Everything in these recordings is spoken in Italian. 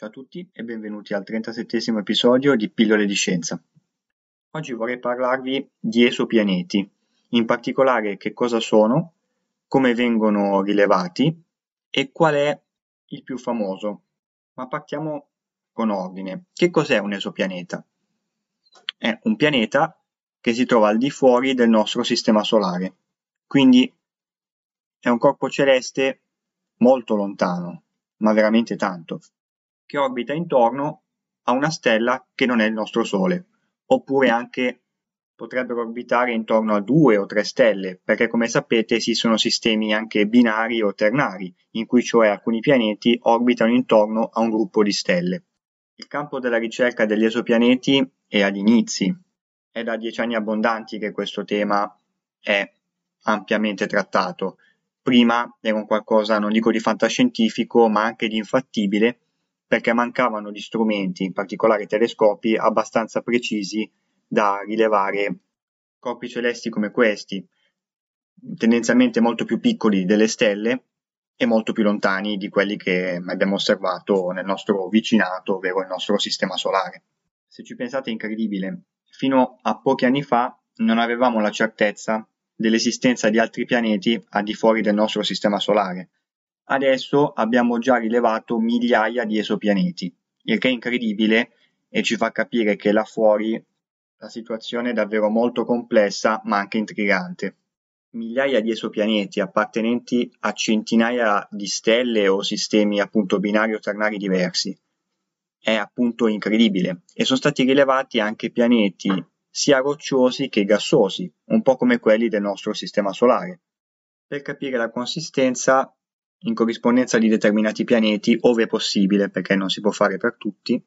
Ciao a tutti e benvenuti al 37 episodio di Pillole di Scienza. Oggi vorrei parlarvi di esopianeti, in particolare che cosa sono, come vengono rilevati e qual è il più famoso. Ma partiamo con ordine. Che cos'è un esopianeta? È un pianeta che si trova al di fuori del nostro sistema solare, quindi è un corpo celeste molto lontano, ma veramente tanto che orbita intorno a una stella che non è il nostro Sole, oppure anche potrebbero orbitare intorno a due o tre stelle, perché come sapete esistono sistemi anche binari o ternari, in cui cioè alcuni pianeti orbitano intorno a un gruppo di stelle. Il campo della ricerca degli esopianeti è agli inizi. È da dieci anni abbondanti che questo tema è ampiamente trattato. Prima era un qualcosa, non dico di fantascientifico, ma anche di infattibile, perché mancavano di strumenti, in particolare telescopi, abbastanza precisi da rilevare corpi celesti come questi, tendenzialmente molto più piccoli delle stelle e molto più lontani di quelli che abbiamo osservato nel nostro vicinato, ovvero il nostro sistema solare. Se ci pensate è incredibile, fino a pochi anni fa non avevamo la certezza dell'esistenza di altri pianeti al di fuori del nostro sistema solare, Adesso abbiamo già rilevato migliaia di esopianeti, il che è incredibile e ci fa capire che là fuori la situazione è davvero molto complessa ma anche intrigante. Migliaia di esopianeti appartenenti a centinaia di stelle o sistemi appunto binari o ternari diversi. È appunto incredibile e sono stati rilevati anche pianeti sia rocciosi che gassosi, un po' come quelli del nostro sistema solare. Per capire la consistenza in corrispondenza di determinati pianeti, ove possibile, perché non si può fare per tutti,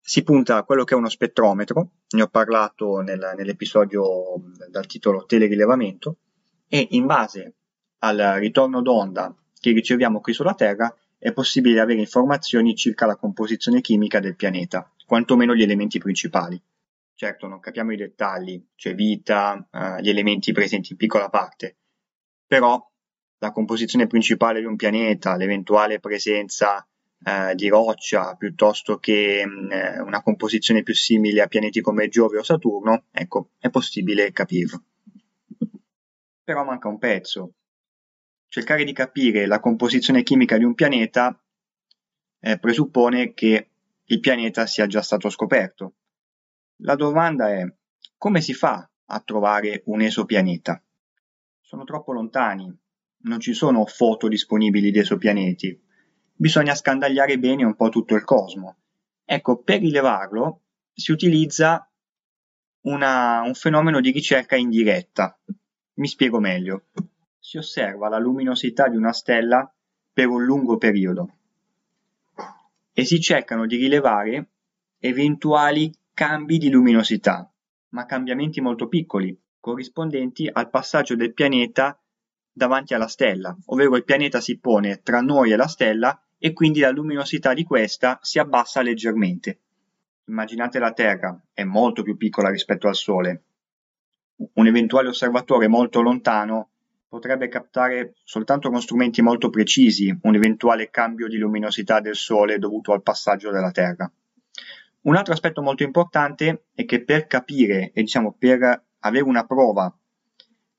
si punta a quello che è uno spettrometro, ne ho parlato nel, nell'episodio dal titolo Telerilevamento, e in base al ritorno d'onda che riceviamo qui sulla Terra è possibile avere informazioni circa la composizione chimica del pianeta, quantomeno gli elementi principali. Certo, non capiamo i dettagli, c'è vita, eh, gli elementi presenti in piccola parte, però la composizione principale di un pianeta, l'eventuale presenza eh, di roccia piuttosto che mh, eh, una composizione più simile a pianeti come Giove o Saturno, ecco, è possibile capirlo. Però manca un pezzo. Cercare di capire la composizione chimica di un pianeta eh, presuppone che il pianeta sia già stato scoperto. La domanda è come si fa a trovare un esopianeta? Sono troppo lontani, non ci sono foto disponibili di esopianeti. Bisogna scandagliare bene un po' tutto il cosmo. Ecco, per rilevarlo si utilizza una, un fenomeno di ricerca indiretta. Mi spiego meglio. Si osserva la luminosità di una stella per un lungo periodo e si cercano di rilevare eventuali cambi di luminosità, ma cambiamenti molto piccoli, corrispondenti al passaggio del pianeta davanti alla stella, ovvero il pianeta si pone tra noi e la stella e quindi la luminosità di questa si abbassa leggermente. Immaginate la Terra, è molto più piccola rispetto al Sole. Un eventuale osservatore molto lontano potrebbe captare soltanto con strumenti molto precisi un eventuale cambio di luminosità del Sole dovuto al passaggio della Terra. Un altro aspetto molto importante è che per capire e diciamo per avere una prova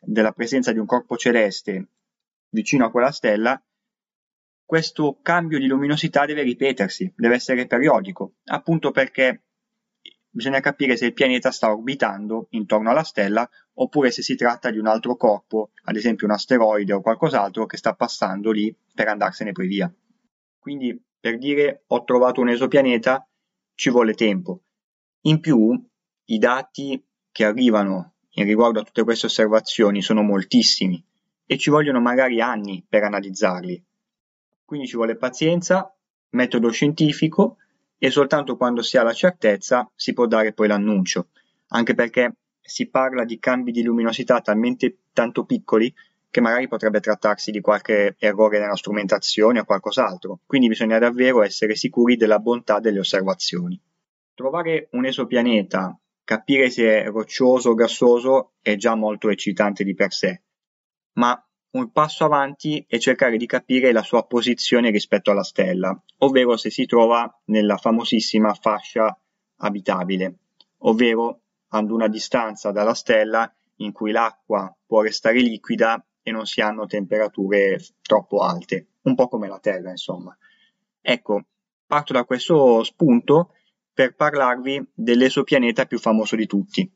della presenza di un corpo celeste vicino a quella stella, questo cambio di luminosità deve ripetersi, deve essere periodico, appunto perché bisogna capire se il pianeta sta orbitando intorno alla stella oppure se si tratta di un altro corpo, ad esempio un asteroide o qualcos'altro che sta passando lì per andarsene poi via. Quindi per dire ho trovato un esopianeta ci vuole tempo. In più i dati che arrivano in riguardo a tutte queste osservazioni sono moltissimi e ci vogliono magari anni per analizzarli. Quindi ci vuole pazienza, metodo scientifico e soltanto quando si ha la certezza si può dare poi l'annuncio, anche perché si parla di cambi di luminosità talmente tanto piccoli che magari potrebbe trattarsi di qualche errore nella strumentazione o qualcos'altro, quindi bisogna davvero essere sicuri della bontà delle osservazioni. Trovare un esopianeta, capire se è roccioso o gassoso è già molto eccitante di per sé, ma un passo avanti è cercare di capire la sua posizione rispetto alla stella, ovvero se si trova nella famosissima fascia abitabile, ovvero ad una distanza dalla stella in cui l'acqua può restare liquida e non si hanno temperature troppo alte, un po' come la Terra, insomma. Ecco, parto da questo spunto per parlarvi dell'esopianeta più famoso di tutti.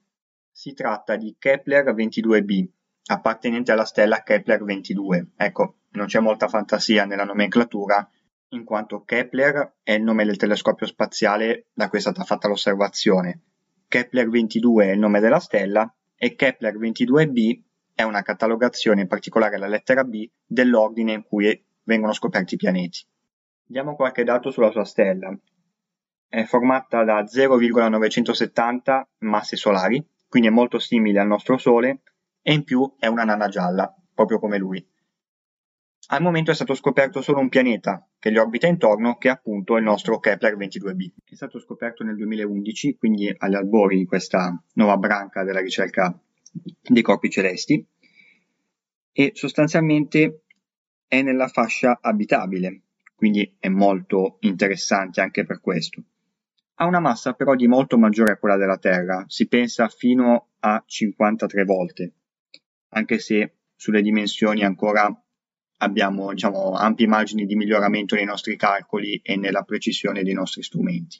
Si tratta di Kepler 22b, appartenente alla stella Kepler 22. Ecco, non c'è molta fantasia nella nomenclatura, in quanto Kepler è il nome del telescopio spaziale da cui è stata fatta l'osservazione. Kepler 22 è il nome della stella e Kepler 22b è una catalogazione, in particolare la lettera B, dell'ordine in cui vengono scoperti i pianeti. Diamo qualche dato sulla sua stella. È formata da 0,970 masse solari, quindi è molto simile al nostro Sole, e in più è una nana gialla, proprio come lui. Al momento è stato scoperto solo un pianeta che gli orbita intorno, che è appunto il nostro Kepler 22b. È stato scoperto nel 2011, quindi agli albori di questa nuova branca della ricerca dei corpi celesti, e sostanzialmente è nella fascia abitabile, quindi è molto interessante anche per questo. Ha una massa però di molto maggiore a quella della Terra, si pensa fino a 53 volte, anche se sulle dimensioni ancora abbiamo diciamo, ampi margini di miglioramento nei nostri calcoli e nella precisione dei nostri strumenti.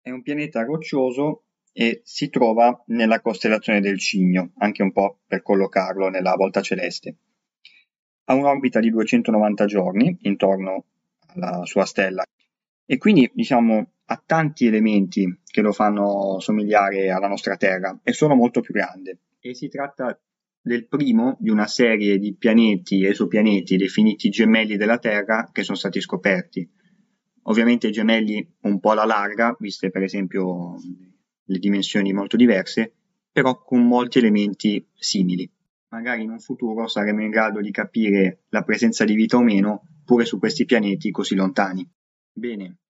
È un pianeta roccioso e si trova nella costellazione del Cigno, anche un po' per collocarlo nella volta celeste. Ha un'orbita di 290 giorni intorno alla sua stella e quindi diciamo ha tanti elementi che lo fanno somigliare alla nostra Terra e sono molto più grande. E si tratta del primo di una serie di pianeti, esopianeti definiti gemelli della Terra che sono stati scoperti. Ovviamente gemelli un po' alla larga, viste per esempio le dimensioni molto diverse, però con molti elementi simili. Magari in un futuro saremo in grado di capire la presenza di vita o meno pure su questi pianeti così lontani. Bene,